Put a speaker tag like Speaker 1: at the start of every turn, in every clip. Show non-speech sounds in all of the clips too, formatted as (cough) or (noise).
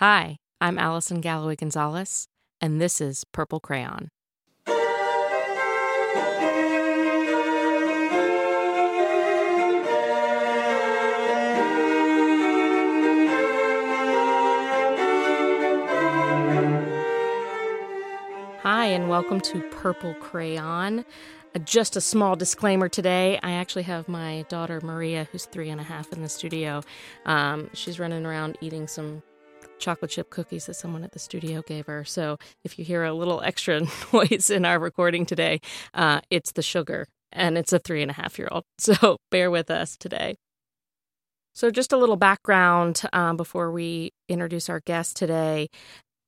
Speaker 1: Hi, I'm Allison Galloway Gonzalez, and this is Purple Crayon. Hi, and welcome to Purple Crayon. Uh, Just a small disclaimer today. I actually have my daughter Maria, who's three and a half, in the studio. Um, she's running around eating some chocolate chip cookies that someone at the studio gave her. So if you hear a little extra (laughs) noise in our recording today, uh, it's the sugar, and it's a three and a half year old. (laughs) So bear with us today. So, just a little background um, before we introduce our guest today.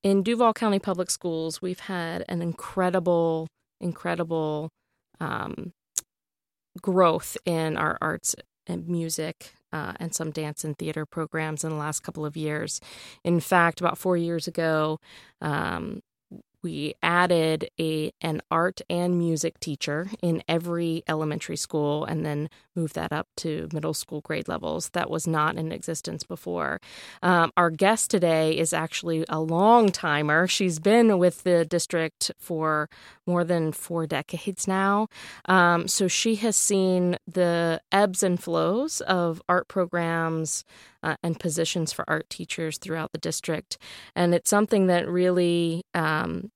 Speaker 1: In Duval County Public Schools, we've had an incredible, incredible um, growth in our arts and music uh, and some dance and theater programs in the last couple of years. In fact, about four years ago, um, we added a an art and music teacher in every elementary school and then moved that up to middle school grade levels. That was not in existence before. Um, our guest today is actually a long timer. She's been with the district for more than four decades now. Um, so she has seen the ebbs and flows of art programs uh, and positions for art teachers throughout the district. And it's something that really um,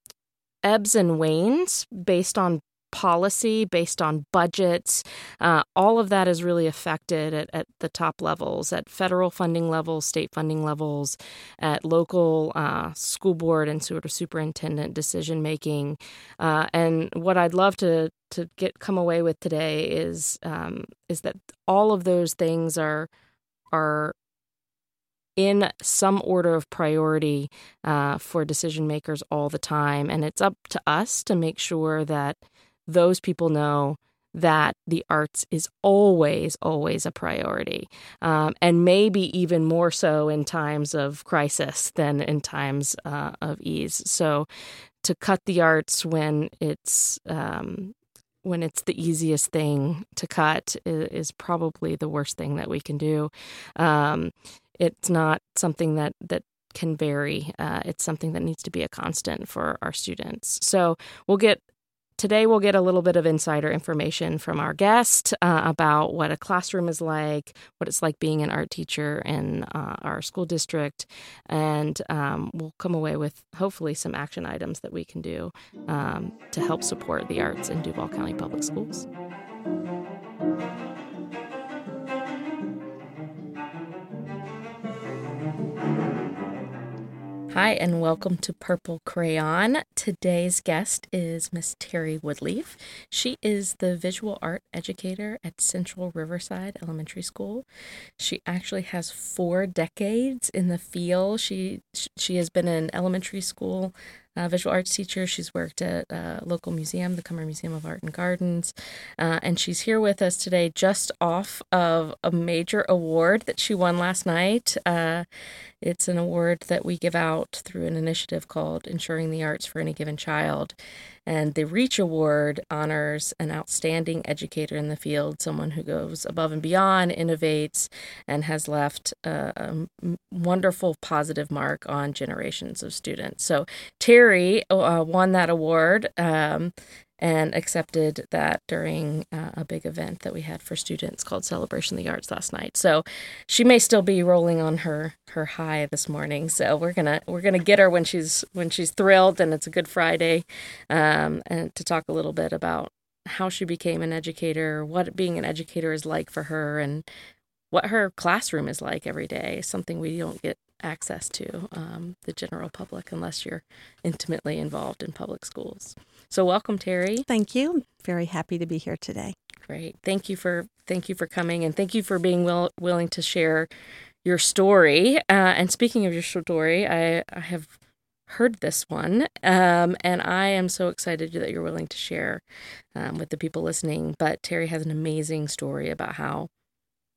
Speaker 1: ebbs and wanes based on policy, based on budgets. Uh, all of that is really affected at, at, the top levels, at federal funding levels, state funding levels, at local uh, school board and sort of superintendent decision making. Uh, and what I'd love to to get come away with today is um, is that all of those things are are in some order of priority uh, for decision makers all the time. And it's up to us to make sure that those people know that the arts is always, always a priority, um, and maybe even more so in times of crisis than in times uh, of ease. So, to cut the arts when it's um, when it's the easiest thing to cut is, is, probably the worst thing that we can do. Um, it's not something that that can vary. Uh, it's something that needs to be a constant for our students. So we'll get today. We'll get a little bit of insider information from our guest uh, about what a classroom is like, what it's like being an art teacher in uh, our school district, and um, we'll come away with hopefully some action items that we can do um, to help support the arts in Duval County Public Schools. Hi, and welcome to Purple Crayon. Today's guest is Miss Terry Woodleaf. She is the visual art educator at Central Riverside Elementary School. She actually has four decades in the field. She she has been an elementary school uh, visual arts teacher. She's worked at a local museum, the Cummer Museum of Art and Gardens, uh, and she's here with us today just off of a major award that she won last night. Uh, it's an award that we give out through an initiative called Ensuring the Arts for Any Given Child. And the REACH Award honors an outstanding educator in the field, someone who goes above and beyond, innovates, and has left a, a wonderful positive mark on generations of students. So Terry uh, won that award. Um, and accepted that during uh, a big event that we had for students called Celebration of the Arts last night. So she may still be rolling on her her high this morning. So we're gonna we're gonna get her when she's when she's thrilled and it's a good Friday, um, and to talk a little bit about how she became an educator, what being an educator is like for her, and what her classroom is like every day. Something we don't get access to um, the general public unless you're intimately involved in public schools. So welcome, Terry.
Speaker 2: Thank you. Very happy to be here today.
Speaker 1: Great. Thank you for thank you for coming and thank you for being will, willing to share your story. Uh, and speaking of your story, I, I have heard this one, um, and I am so excited that you're willing to share um, with the people listening. But Terry has an amazing story about how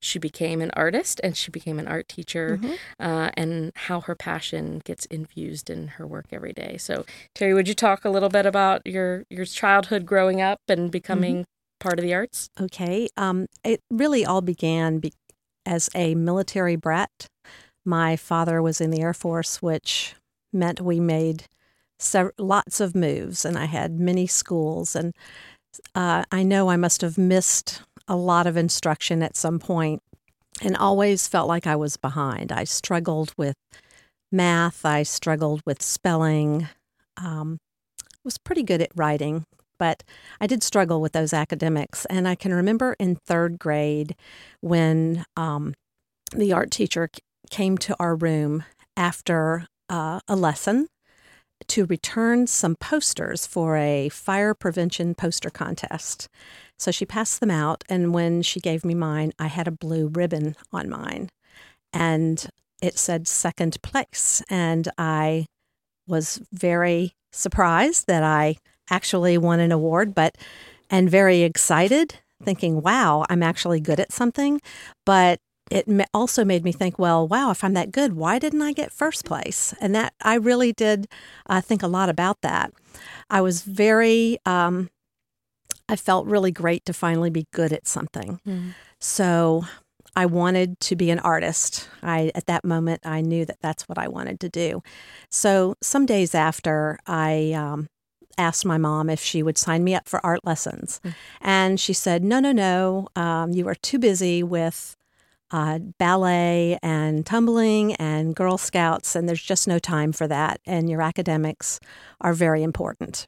Speaker 1: she became an artist and she became an art teacher mm-hmm. uh, and how her passion gets infused in her work every day so terry would you talk a little bit about your your childhood growing up and becoming mm-hmm. part of the arts
Speaker 2: okay um, it really all began be- as a military brat My father was in the Air Force, which meant we made sev- lots of moves, and I had many schools. And uh, I know I must have missed a lot of instruction at some point and always felt like I was behind. I struggled with math, I struggled with spelling, um, was pretty good at writing, but I did struggle with those academics. And I can remember in third grade when um, the art teacher came to our room after uh, a lesson to return some posters for a fire prevention poster contest. So she passed them out, and when she gave me mine, I had a blue ribbon on mine, and it said second place. And I was very surprised that I actually won an award, but and very excited, thinking, wow, I'm actually good at something. But it also made me think, well, wow, if I'm that good, why didn't I get first place? And that I really did uh, think a lot about that. I was very, um, I felt really great to finally be good at something. Mm. So I wanted to be an artist. I at that moment I knew that that's what I wanted to do. So some days after I um, asked my mom if she would sign me up for art lessons, mm. and she said, "No, no, no. Um, you are too busy with." uh, ballet and tumbling and Girl Scouts, and there's just no time for that. And your academics are very important.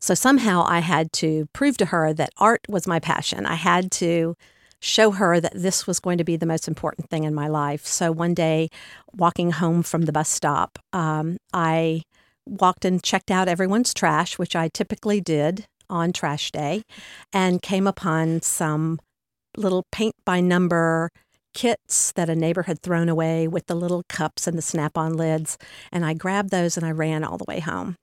Speaker 2: So somehow I had to prove to her that art was my passion. I had to show her that this was going to be the most important thing in my life. So one day, walking home from the bus stop, um, I walked and checked out everyone's trash, which I typically did on trash day, and came upon some little paint by number kits that a neighbor had thrown away with the little cups and the snap on lids. And I grabbed those and I ran all the way home.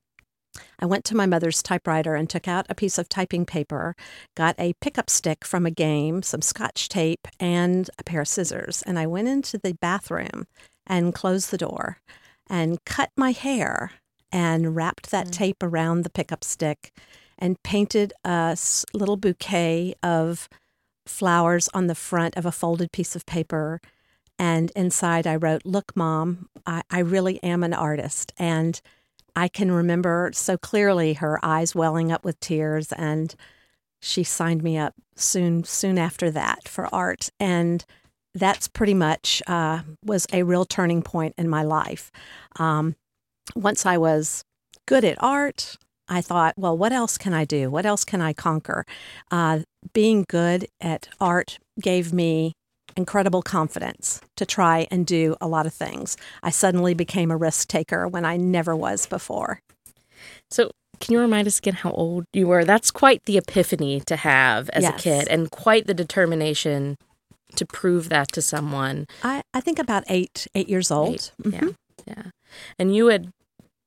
Speaker 2: I went to my mother's typewriter and took out a piece of typing paper, got a pickup stick from a game, some scotch tape, and a pair of scissors. And I went into the bathroom and closed the door and cut my hair and wrapped that mm. tape around the pickup stick and painted a little bouquet of flowers on the front of a folded piece of paper. And inside I wrote, Look, mom, I, I really am an artist. And I can remember so clearly her eyes welling up with tears. And she signed me up soon, soon after that for art. And that's pretty much uh, was a real turning point in my life. Um, once I was good at art, I thought, well, what else can I do? What else can I conquer? Uh, being good at art gave me incredible confidence to try and do a lot of things. I suddenly became a risk taker when I never was before.
Speaker 1: So, can you remind us again how old you were? That's quite the epiphany to have as yes. a kid and quite the determination to prove that to someone.
Speaker 2: I, I think about eight, eight years old.
Speaker 1: Eight. Mm-hmm. Yeah. Yeah. And you had,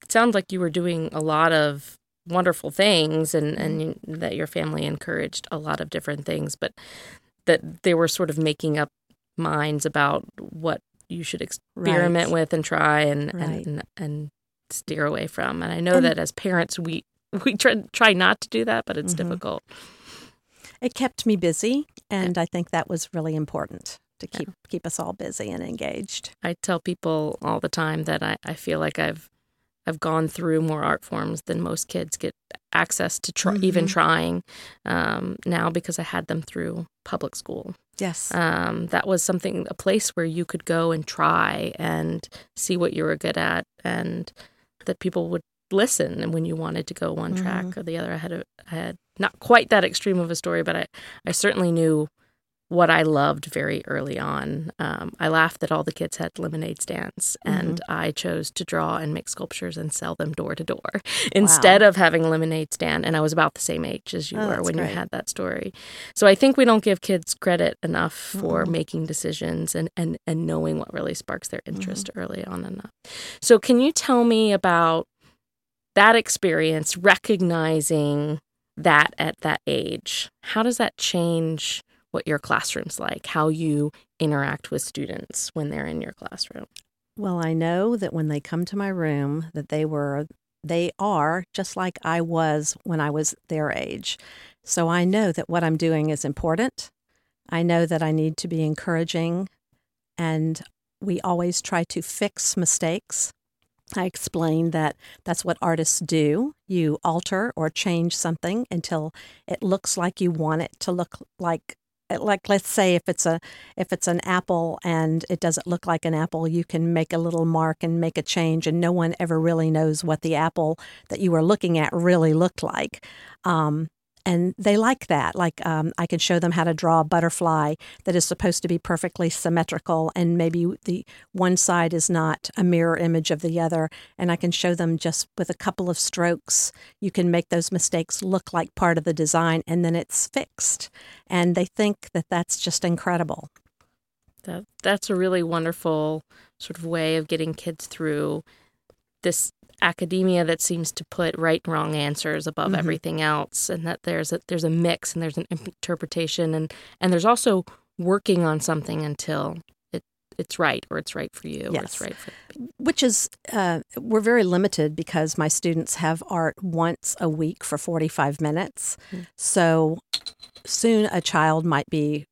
Speaker 1: sounds like you were doing a lot of wonderful things and and mm-hmm. that your family encouraged a lot of different things but that they were sort of making up minds about what you should experiment right. with and try and, right. and and steer away from and i know and, that as parents we (laughs) we try, try not to do that but it's mm-hmm. difficult
Speaker 2: it kept me busy and i think that was really important to keep yeah. keep us all busy and engaged
Speaker 1: i tell people all the time that i, I feel like i've I've gone through more art forms than most kids get access to try, mm-hmm. even trying um, now because I had them through public school.
Speaker 2: Yes.
Speaker 1: Um, that was something, a place where you could go and try and see what you were good at and that people would listen and when you wanted to go one mm-hmm. track or the other. I had, a, I had not quite that extreme of a story, but I, I certainly knew what I loved very early on. Um, I laughed that all the kids had lemonade stands, and mm-hmm. I chose to draw and make sculptures and sell them door to door (laughs) instead wow. of having a lemonade stand. And I was about the same age as you oh, were when great. you had that story. So I think we don't give kids credit enough for mm-hmm. making decisions and, and, and knowing what really sparks their interest mm-hmm. early on enough. So, can you tell me about that experience, recognizing that at that age? How does that change? What your classroom's like, how you interact with students when they're in your classroom.
Speaker 2: Well, I know that when they come to my room that they were they are just like I was when I was their age. So I know that what I'm doing is important. I know that I need to be encouraging and we always try to fix mistakes. I explain that that's what artists do. You alter or change something until it looks like you want it to look like like let's say if it's a if it's an apple and it doesn't look like an apple you can make a little mark and make a change and no one ever really knows what the apple that you were looking at really looked like. Um, and they like that. Like um, I can show them how to draw a butterfly that is supposed to be perfectly symmetrical, and maybe the one side is not a mirror image of the other. And I can show them just with a couple of strokes, you can make those mistakes look like part of the design, and then it's fixed. And they think that that's just incredible.
Speaker 1: That that's a really wonderful sort of way of getting kids through this academia that seems to put right and wrong answers above mm-hmm. everything else and that there's a there's a mix and there's an interpretation and and there's also working on something until it it's right or it's right for you
Speaker 2: yes.
Speaker 1: or it's right for
Speaker 2: which is uh, we're very limited because my students have art once a week for 45 minutes mm-hmm. so soon a child might be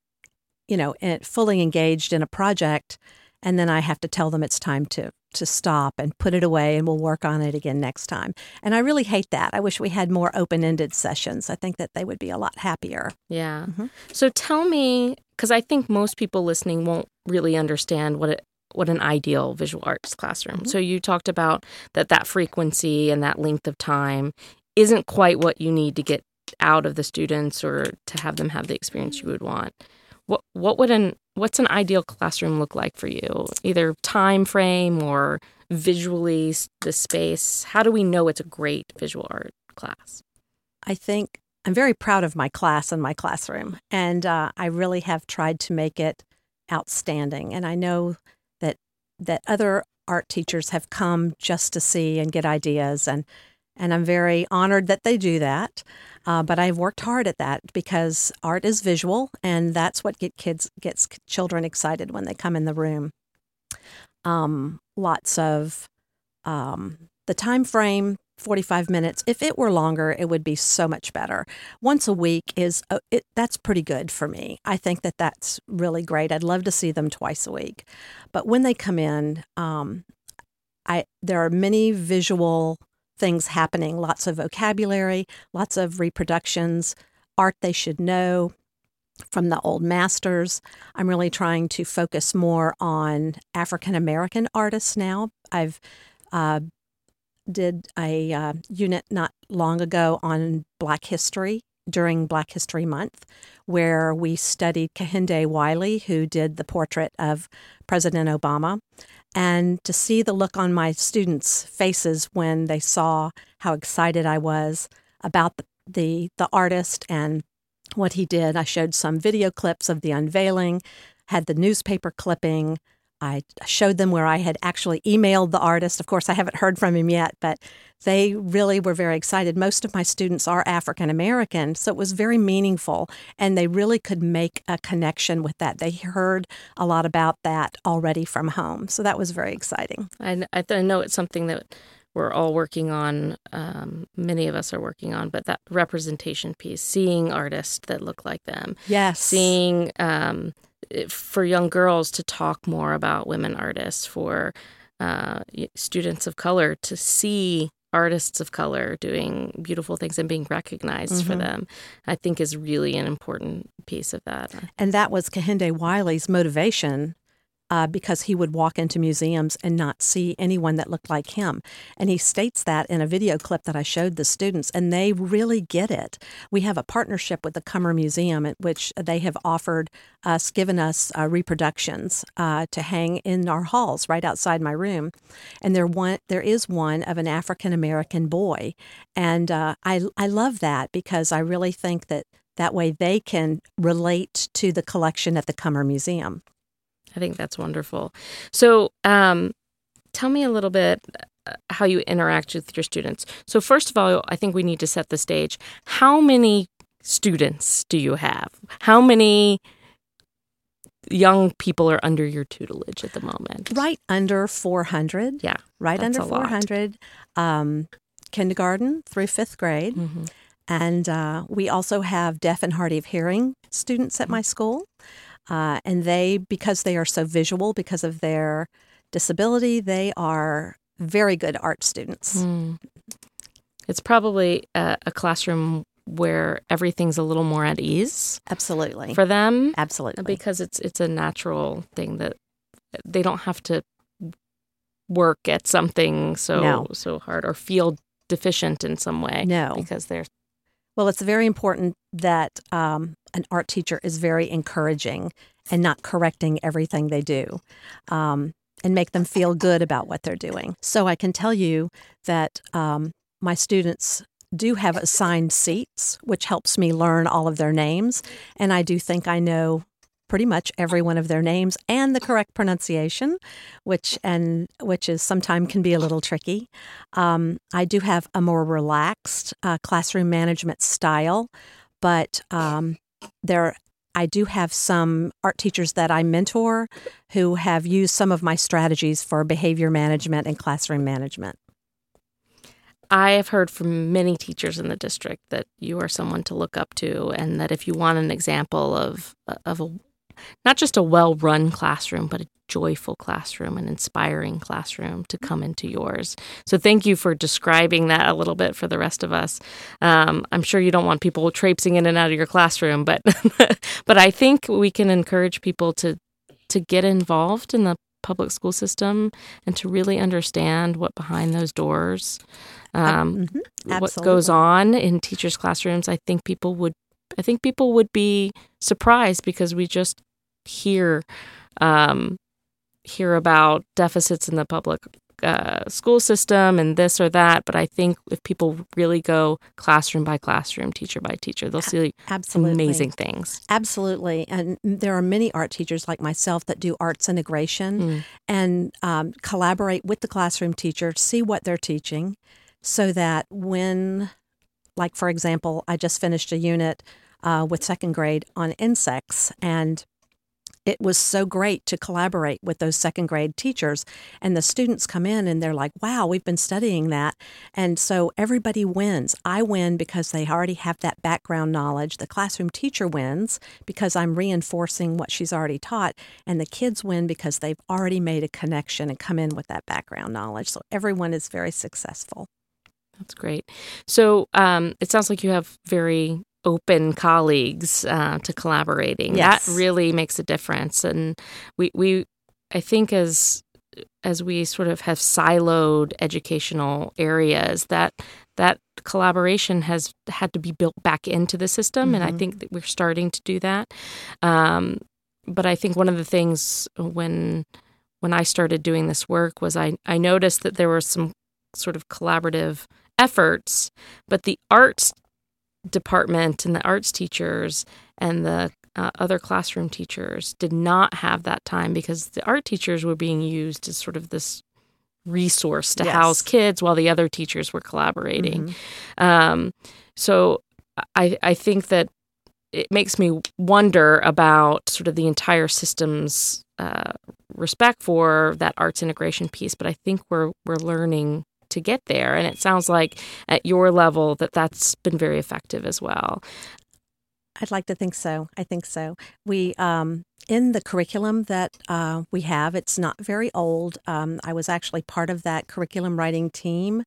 Speaker 2: you know fully engaged in a project and then I have to tell them it's time to to stop and put it away and we'll work on it again next time. And I really hate that. I wish we had more open ended sessions. I think that they would be a lot happier.
Speaker 1: Yeah. Mm-hmm. So tell me, because I think most people listening won't really understand what it, what an ideal visual arts classroom. Mm-hmm. So you talked about that that frequency and that length of time isn't quite what you need to get out of the students or to have them have the experience you would want. What what would an what's an ideal classroom look like for you? Either time frame or visually the space. How do we know it's a great visual art class?
Speaker 2: I think I'm very proud of my class and my classroom, and uh, I really have tried to make it outstanding. And I know that that other art teachers have come just to see and get ideas, and and I'm very honored that they do that. Uh, but I've worked hard at that because art is visual, and that's what get kids gets children excited when they come in the room. Um, lots of um, the time frame 45 minutes. If it were longer it would be so much better. Once a week is uh, it, that's pretty good for me. I think that that's really great. I'd love to see them twice a week. But when they come in um, I, there are many visual things happening lots of vocabulary, lots of reproductions, art they should know from the old masters. I'm really trying to focus more on African American artists now. I've uh, did a uh, unit not long ago on Black history during Black History Month, where we studied Kehinde Wiley, who did the portrait of President Obama and to see the look on my students' faces when they saw how excited I was about the, the, the artist and what he did. I showed some video clips of the unveiling, had the newspaper clipping, I showed them where I had actually emailed the artist. Of course, I haven't heard from him yet, but they really were very excited. Most of my students are African American, so it was very meaningful, and they really could make a connection with that. They heard a lot about that already from home, so that was very exciting.
Speaker 1: I, I know it's something that we're all working on. Um, many of us are working on, but that representation piece, seeing artists that look like them,
Speaker 2: yes,
Speaker 1: seeing. Um, for young girls to talk more about women artists, for uh, students of color to see artists of color doing beautiful things and being recognized mm-hmm. for them, I think is really an important piece of that.
Speaker 2: And that was Kehinde Wiley's motivation uh, because he would walk into museums and not see anyone that looked like him. And he states that in a video clip that I showed the students, and they really get it. We have a partnership with the Cummer Museum, at which they have offered us, given us uh, reproductions uh, to hang in our halls right outside my room. And there one there is one of an African American boy, and uh, I I love that because I really think that that way they can relate to the collection at the Cummer Museum.
Speaker 1: I think that's wonderful. So, um, tell me a little bit uh, how you interact with your students. So, first of all, I think we need to set the stage. How many students do you have? How many young people are under your tutelage at the moment?
Speaker 2: Right under 400.
Speaker 1: Yeah.
Speaker 2: Right under 400. Um, kindergarten through fifth grade. Mm-hmm. And uh, we also have deaf and hard of hearing students at my school. Uh, and they, because they are so visual, because of their disability, they are very good art students.
Speaker 1: Mm. It's probably a, a classroom where everything's a little more at ease
Speaker 2: Absolutely.
Speaker 1: for them
Speaker 2: Absolutely.
Speaker 1: because it's it's a natural thing that they don't have to work at something so
Speaker 2: No.
Speaker 1: so hard or feel deficient in some way
Speaker 2: No.
Speaker 1: because they're
Speaker 2: Well, it's very important that um, an art teacher is very encouraging and not correcting everything they do um, and make them feel good about what they're doing. So I can tell you that um, my students do have assigned seats, which helps me learn all of their names. And I do think I know pretty much every one of their names and the correct pronunciation, which and which is sometimes can be a little tricky. Um, I do have a more relaxed uh, classroom management style, but um, there I do have some art teachers that I mentor who have used some of my strategies for behavior management and classroom management.
Speaker 1: I have heard from many teachers in the district that you are someone to look up to, and that if you want an example of of a not just a well run classroom, but a joyful classroom, an inspiring classroom to come into yours. So thank you for describing that a little bit for the rest of us. Um, I'm sure you don't want people traipsing in and out of your classroom, but (laughs) but I think we can encourage people to to get involved in the public school system and to really understand what behind those doors um,
Speaker 2: Mhm.
Speaker 1: what goes on in teachers' classrooms. I think people would, I think people would be surprised because we just hear, um, hear about deficits in the public uh, school system and this or that. But I think if people really go classroom by classroom, teacher by teacher, they'll see
Speaker 2: Absolutely.
Speaker 1: amazing things.
Speaker 2: Absolutely. And there are many art teachers like myself that do arts integration
Speaker 1: Mm.
Speaker 2: and um, collaborate with the classroom teacher, see what they're teaching, so that when, like, for example, I just finished a unit uh, with second grade on insects, and it was so great to collaborate with those second grade teachers. And the students come in and they're like, wow, we've been studying that. And so everybody wins. I win because they already have that background knowledge. The classroom teacher wins because I'm reinforcing what she's already taught. And the kids win because they've already made a connection and come in with that background knowledge. So everyone is very successful.
Speaker 1: That's great. So um, it sounds like you have very open colleagues uh, to collaborating.
Speaker 2: Yes.
Speaker 1: That really makes a difference. And we, we, I think as as we sort of have siloed educational areas, that that collaboration has had to be built back into the system, and I
Speaker 2: Mhm.
Speaker 1: think that we're starting to do that. Um, but I think one of the things when when I started doing this work was I I noticed that there were some sort of collaborative efforts, but the arts department and the arts teachers and the uh, other classroom teachers did not have that time because the art teachers were being used as sort of this resource to
Speaker 2: Yes.
Speaker 1: house kids while the other teachers were collaborating.
Speaker 2: Mhm.
Speaker 1: Um, so I I think that it makes me wonder about sort of the entire system's uh, respect for that arts integration piece. But I think we're we're learning to get there, and it sounds like at your level that that's been very effective as well.
Speaker 2: I'd like to think so. I think so. We um, in the curriculum that uh, we have, it's not very old. Um, I was actually part of that curriculum writing team.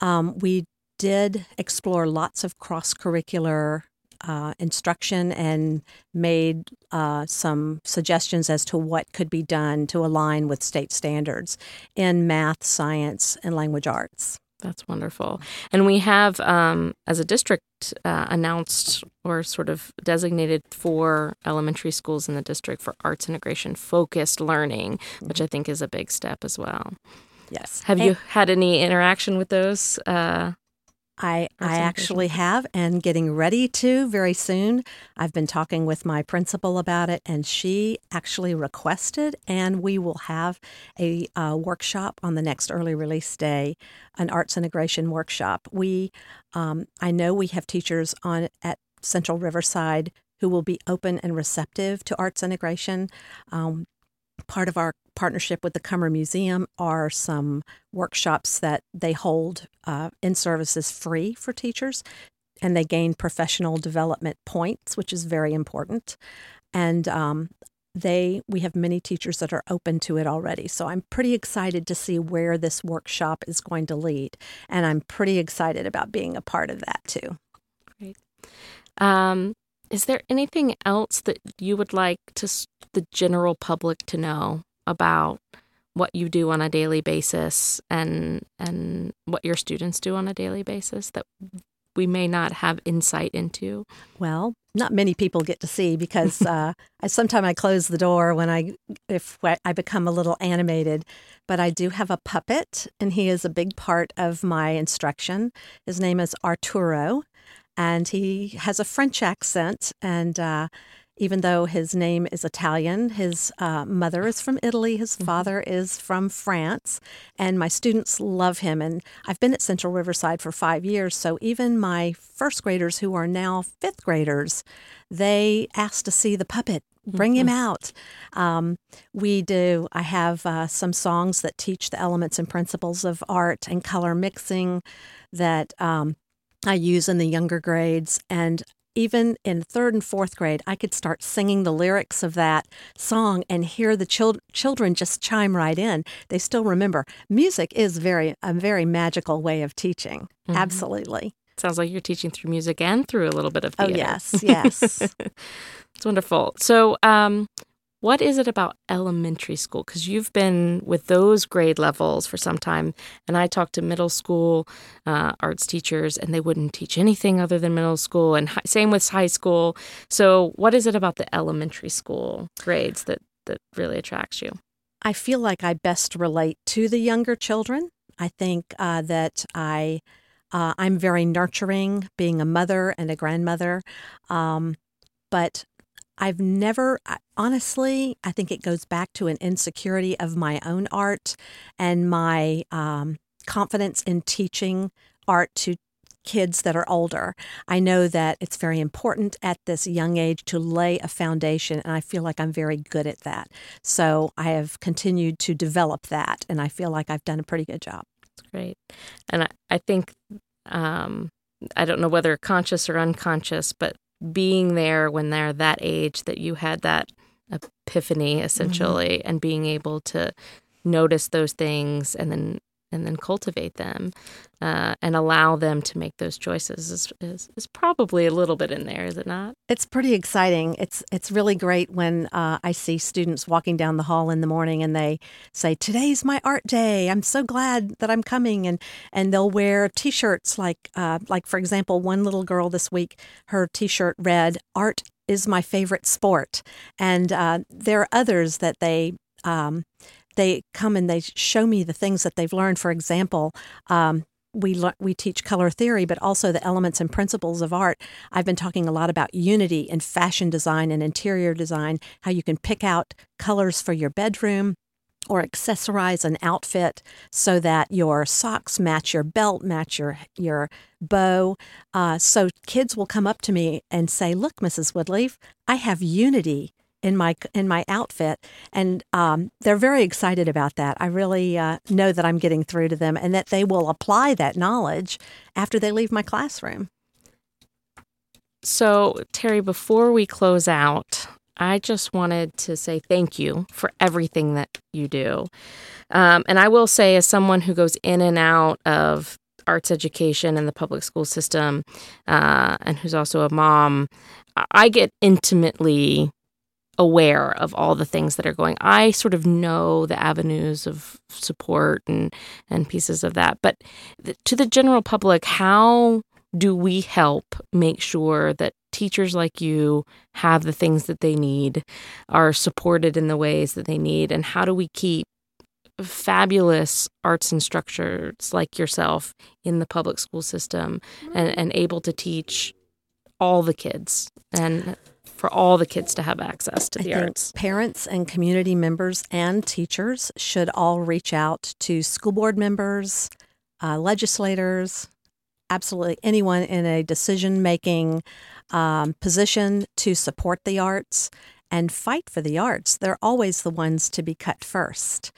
Speaker 2: Um, we did explore lots of cross curricular uh, instruction and made uh, some suggestions as to what could be done to align with state standards in math, science, and language arts.
Speaker 1: That's wonderful. And we have, um, as a district, uh, announced or sort of designated for elementary schools in the district for arts integration focused learning, which I think is a big step as well.
Speaker 2: Yes.
Speaker 1: Have
Speaker 2: And-
Speaker 1: you had any interaction with those? Uh,
Speaker 2: I, I actually have and getting ready to very soon. I've been talking with my principal about it, and she actually requested, and we will have a uh, workshop on the next early release day, an arts integration workshop. We, um, I know we have teachers on at Central Riverside who will be open and receptive to arts integration. Um, part of our partnership with the Cummer Museum are some workshops that they hold uh, in services free for teachers, and they gain professional development points, which is very important. and um, they we have many teachers that are open to it already. So i'm pretty excited to see where this workshop is going to lead and i'm pretty excited about being a part of that too.
Speaker 1: Great. Um, is there anything else that you would like to the general public to know about what you do on a daily basis and and what your students do on a daily basis that we may not have insight into?
Speaker 2: Well, not many people get to see because (laughs) uh, I sometimes I close the door when I if I become a little animated. But I do have a puppet, and he is a big part of my instruction. His name is Arturo, and he has a French accent, and uh, even though his name is Italian. His uh, mother is from Italy, his mm-hmm. father is from France, and my students love him. And I've been at Central Riverside for five years, so even my first graders, who are now fifth graders, they ask to see the puppet. Bring mm-hmm. him out. Um, we do. I have uh, some songs that teach the elements and principles of art and color mixing that um, I use in the younger grades. And even in third and fourth grade, I could start singing the lyrics of that song and hear the chil- children just chime right in. They still remember. Music is very a very magical way of teaching. Mm-hmm. Absolutely.
Speaker 1: Sounds like you're teaching through music and through a little bit of theater.
Speaker 2: Oh yes, yes. (laughs)
Speaker 1: it's wonderful. So, um, what is it about elementary school? Because you've been with those grade levels for some time, and I talked to middle school uh, arts teachers, and they wouldn't teach anything other than middle school, and hi- same with high school. So, what is it about the elementary school grades that that really attracts you?
Speaker 2: I feel like I best relate to the younger children. I think uh, that I uh, I'm very nurturing, being a mother and a grandmother. Um, but I've never, honestly, I think it goes back to an insecurity of my own art and my um, confidence in teaching art to kids that are older. I know that it's very important at this young age to lay a foundation, and I feel like I'm very good at that. So I have continued to develop that, and I feel like I've done a pretty good job.
Speaker 1: Great. And I, I think, um, I don't know whether conscious or unconscious, but being there when they're that age that you had that epiphany essentially mm-hmm. and being able to notice those things and then and then cultivate them uh, and allow them to make those choices is, is, is, probably a little bit in there, is it not?
Speaker 2: It's pretty exciting. It's it's really great when uh, I see students walking down the hall in the morning and they say, "Today's my art day. I'm so glad that I'm coming." And and they'll wear T-shirts like uh, like for example, one little girl this week, her T-shirt read, "Art is my favorite sport," and uh, there are others that they um, they come and they show me the things that they've learned. For example, um, we le- we teach color theory, but also the elements and principles of art. I've been talking a lot about unity in fashion design and interior design, how you can pick out colors for your bedroom or accessorize an outfit so that your socks match your belt, match your your bow. Uh, so kids will come up to me and say, "Look, Mrs. Woodleaf, I have unity in my in my outfit, and um, they're very excited about that. I really uh, know that I'm getting through to them, and that they will apply that knowledge after they leave my classroom.
Speaker 1: So, Terry, before we close out, I just wanted to say thank you for everything that you do. Um, and I will say, as someone who goes in and out of arts education in the public school system uh, and who's also a mom, I get intimately aware of all the things that are going. I sort of know the avenues of support and and pieces of that, but th- to the general public, how do we help make sure that teachers like you have the things that they need, are supported in the ways that they need, and how do we keep fabulous arts instructors like yourself in the public school system and, and able to teach all the kids and for all the kids to have access to the arts.
Speaker 2: Parents and community members and teachers should all reach out to school board members, uh, legislators, absolutely anyone in a decision making um, position to support the arts and fight for the arts. They're always the ones to be cut first.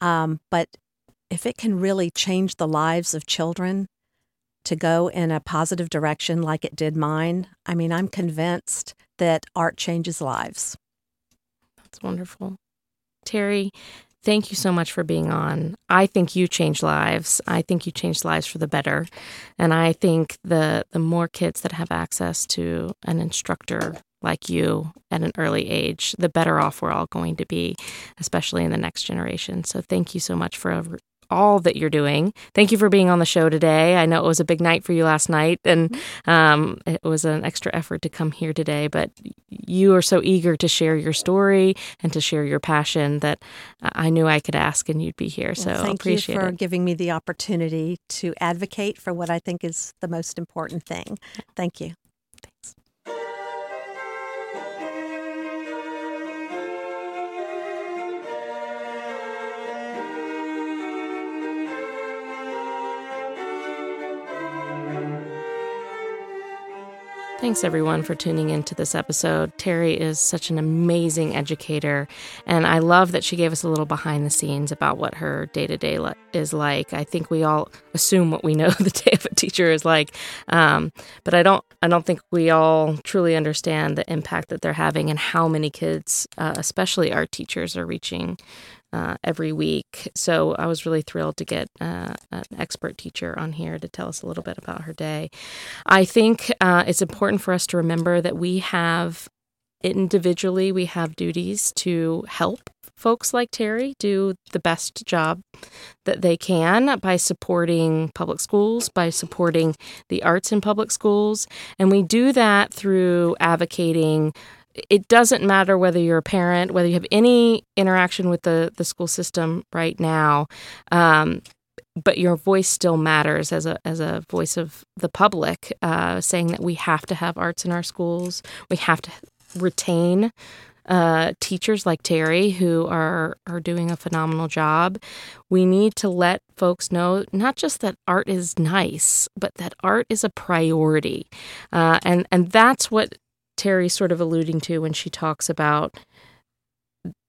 Speaker 2: Um, but if it can really change the lives of children to go in a positive direction like it did mine, I mean, I'm convinced that art changes lives.
Speaker 1: That's wonderful. Terry, thank you so much for being on. I think you change lives. I think you change lives for the better. And I think the the more kids that have access to an instructor like you at an early age, the better off we're all going to be, especially in the next generation. So thank you so much for all that you're doing. Thank you for being on the show today. I know it was a big night for you last night, and mm-hmm. um, it was an extra effort to come here today. But you are so eager to share your story and to share your passion that I knew I could ask and you'd be here. So
Speaker 2: well, thank
Speaker 1: appreciate
Speaker 2: you for
Speaker 1: it.
Speaker 2: giving me the opportunity to advocate for what I think is the most important thing. Thank you.
Speaker 1: Thanks everyone for tuning into this episode. Terry is such an amazing educator, and I love that she gave us a little behind the scenes about what her day to day is like. I think we all assume what we know (laughs) the day of a teacher is like, um, but I don't. I don't think we all truly understand the impact that they're having and how many kids, uh, especially our teachers, are reaching uh, every week. So I was really thrilled to get uh, an expert teacher on here to tell us a little bit about her day. I think uh, it's important for us to remember that we have individually we have duties to help folks like Terry do the best job that they can by supporting public schools, by supporting the arts in public schools. And we do that through advocating it doesn't matter whether you're a parent, whether you have any interaction with the, the school system right now, um, but your voice still matters as a as a voice of the public, uh, saying that we have to have arts in our schools. We have to retain uh, teachers like Terry who are are doing a phenomenal job. We need to let folks know not just that art is nice, but that art is a priority, uh, and and that's what Terry's sort of alluding to when she talks about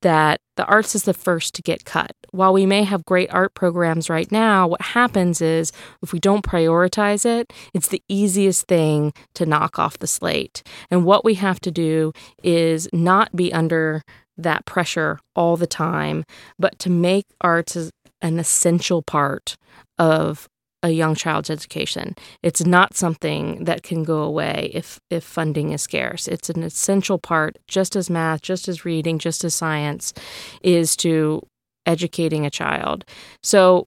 Speaker 1: that the arts is the first to get cut. While we may have great art programs right now, what happens is if we don't prioritize it, it's the easiest thing to knock off the slate. And what we have to do is not be under that pressure all the time, but to make arts an essential part of a young child's education. It's not something that can go away if if funding is scarce. It's an essential part, just as math, just as reading, just as science, is to educating a child. So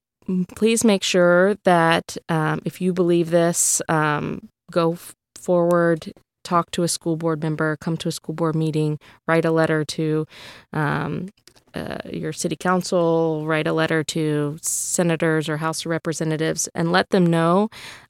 Speaker 1: please make sure that um, if you believe this, um, go f- forward. Talk to a school board member, come to a school board meeting, write a letter to um, uh, your city council, write a letter to senators or House of Representatives, and let them know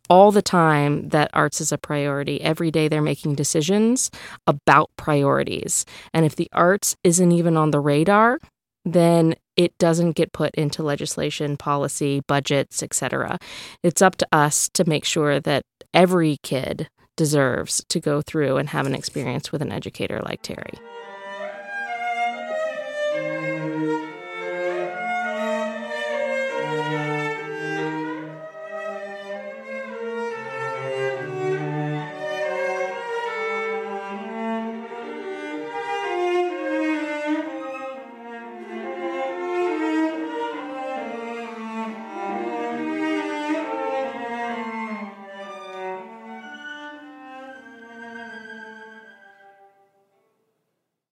Speaker 1: all the time that arts is a priority. Every day they're making decisions about priorities. And if the arts isn't even on the radar, then it doesn't get put into legislation, policy, budgets, etc. It's up to us to make sure that every kid deserves to go through and have an experience with an educator like Terry.